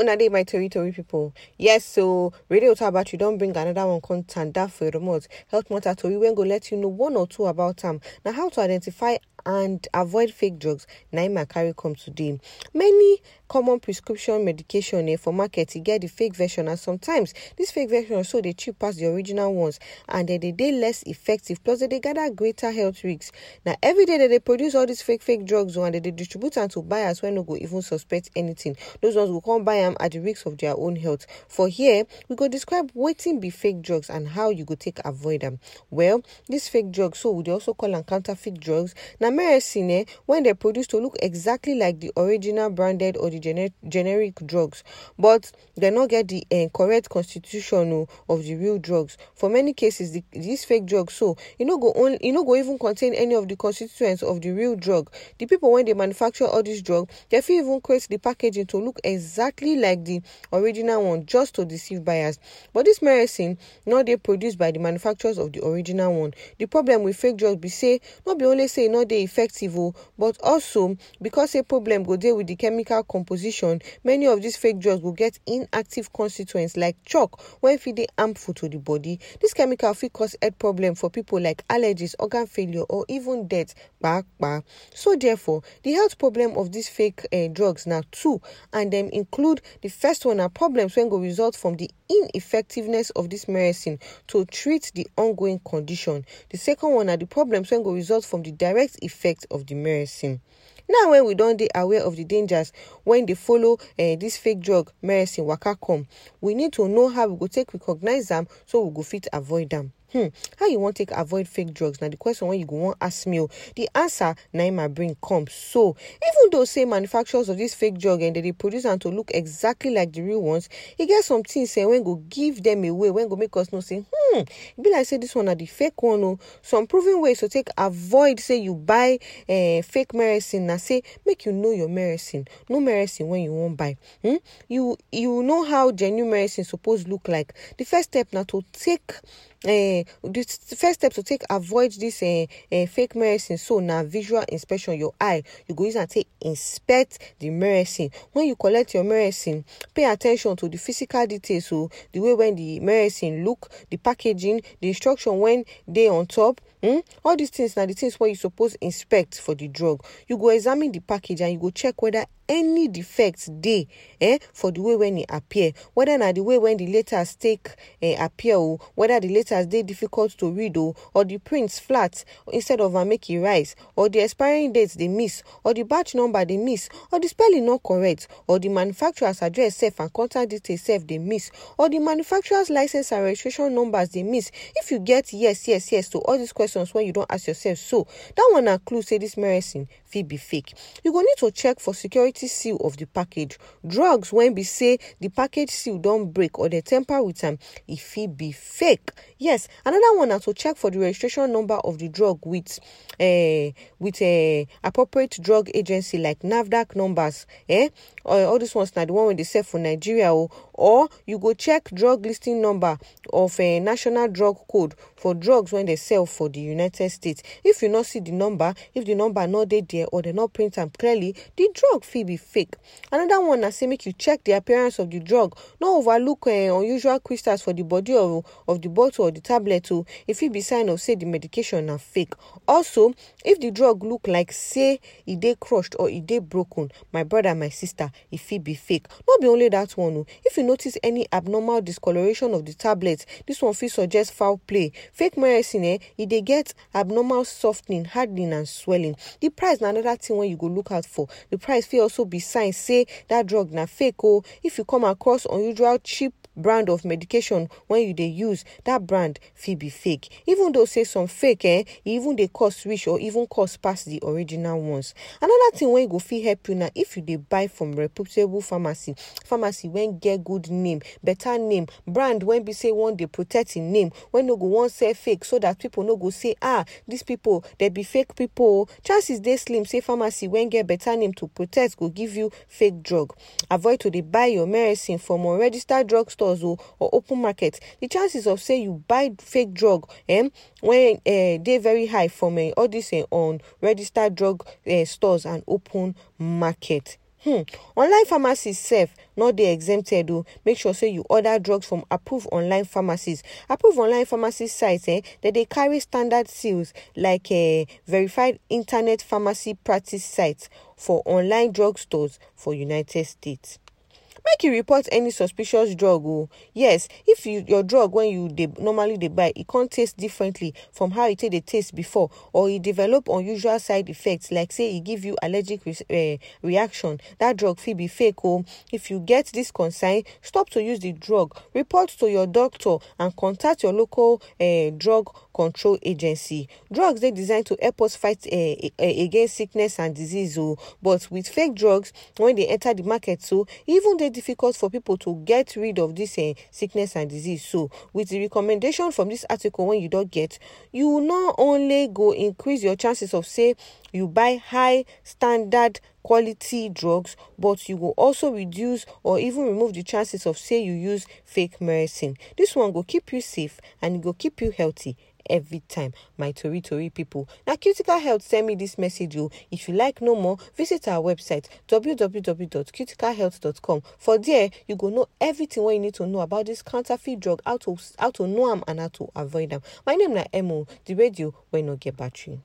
una dey my tori pipo yes so radio Don't bring another one come tanda for remote health matter tori wey go let you know one or two about them. Now how to identify and avoid fake drugs. Na im carry come today many common prescription medication eh, for market. E get the fake version and sometimes this fake version so dey cheap pass the original ones and dey dey less effective. Plus they gather greater health risks. Na everyday dem dey produce all these fake fake drugs o and they dey distribute am to buyers wey no go even suspect anything. Those ones go come buy am at the risk of their own health. For here we go describe wetin be fake drugs and how you go take avoid am. Well this fake drugs so we also call am counterfeit drugs. Na medicine eh, wey dem produce to look exactly like the original branded or the gene generic drugs but dem not get the uh, correct constitution o of the real drugs. For many cases the, this fake drugs, so you no go e no go even contain any of the constituents of the real drug. The people when they manufacture all this drug they fit even create the packaging to look exactly like the original one just to deceive buyers. But this medicine no they produced by the manufacturers of the original one. The problem with fake drugs be say no be only say e no effective o. But also because say problem go dey with the chemical composition many of these fake drugs go get inactive constituents like chalk wey fit dey harmful to the body. This chemical fit cause health problem for people like allergies organ failure or even death kpakpa so therefore the health problem of these fake uh, drugs na two. And dem include the first one na problems wey go result from the ineffectiveness of this medicine to treat the ongoing condition. The second one na the problems wey go result from the direct effect of the medicine. Now when we don dey aware of the dangers when dey follow uh, this fake drug medicine waka come we need to know how we go take recognize am so we go fit avoid am hmm how you wan take avoid fake drugs? Na the question wey you go wan ask me o the answer na im my brain come. So even though say manufacturers of this fake drug eh, dem dey produce am to look exactly like the real ones e get some things eh, wey go give them away wey go make us know say hmm be like say this one na the fake one o some proven ways to take avoid say you buy uh, fake medicine na say make you know your medicine. Know medicine wey you wan buy. Hmm? you you know how genuine medicine suppose look like. The first step na to take uh, the first step to take avoid this uh, uh, fake medicine. So na visual inspection your eye. You go use am take inspect the medicine. When you collect your medicine pay attention to the physical details o the way when the medicine look the packaging the instruction when dey on top Hmm? all these things now the things wey you suppose inspect for the drug. You go examine the package and you go check whether any defects dey eh, for the way when e appear. Whether na the way when the letters take eh, appear o whether the letters dey difficult to read o or the print flat instead of am make e rise or the expiring date dey miss or the batch number dey miss or the spelling no correct or the manufacturer's address sef and contact details sef dey miss or the manufacturer's license and registration numbers dey miss if you get yes yes yes to all these questions wey you don ask yourself so that one na clue say this medicine fit be fake. You go need to check for security seal of the package. Drugs when be say the package seal don't break or dey tamper with am if it be fake. Yes another one na to check for the registration number of the drug with uh, with uh, appropriate drug agency like NAFDAC numbers eh? Uh, all these ones na the one wey dey sell for nigeria o or you go check drug listing number of uh, national drug code for drugs wey dey sell for the united states. If you no see the number if the number no dey there or dem no print am clearly the drug fit be fake. Another one na say make you check the appearance of the drug. No overlook uh, unusual crystals for the body of, of the bottle or the tablet o e fit be sign of say the medication na fake. Also if the drug look like say e dey crushed or e dey broken my brother my sister e fit be fake. No be only that one o if you notice any abnormal discoloration of the tablet. This one fit suggest foul play. Fake medicine eh? Dey get abnormal softening hardening and swelling. The price na another thing wey you go look out for. The price fit also be sign say that drug na fake o if you come across unusual cheap brand of medication when you dey use that brand fit be fake. Even though say some fake eh even dey cost reach or even cost pass the original ones. Another thing wey go fit help you na if you dey buy from reputable pharmacy pharmacy wey get good name better name brand wey be say wan dey protect im name wey no go wan sell fake so that people no go say ah these people dem be fake people o chances dey slim say pharmacy wey get better name to protect go give you fake drug. Avoid to dey buy your medicine from unregistered drug stores o or open market the chances of say you buy fake drug um, wey uh, dey very high from uh, all these uh, unregistered drug uh, stores and open market Hmm. Online pharmacies sef not dey exempted o. Make sure say you order drugs from approved online pharmacies. Approved online pharmacy sites eh, dem dey carry standard seals like uh, verified internet pharmacy practice sites for online drug stores for United States. Make you report any suspicious drug o yes if you your drug wey you dey normally dey buy e come taste differently from how e take dey taste before or e develop unusual side effects like say e give you allergic re uh, reaction. That drug fit be fake o if you get this concern stop to use the drug. Report to your doctor and contact your local uh, drug control agency. Drugs dey designed to help us fight uh, against sickness and disease o but with fake drugs when they enter the market so even dey difficult for people to get rid of this uh, sickness and disease. So with the recommendation from this article wey you don get you not only go increase your chances of say you buy high standard quality drugs but you go also reduce or even remove the chances of say you use fake medicine. This one go keep you safe and e go keep you healthy every time. My tori tori people. Now, critical health send me this message o if you like no more visit our website www.criticalhealth.com for there you go know everything what you need to know about this counterfeit drug how to how to know am and how to avoid them. my name na emo oh. the radio wey no get battery.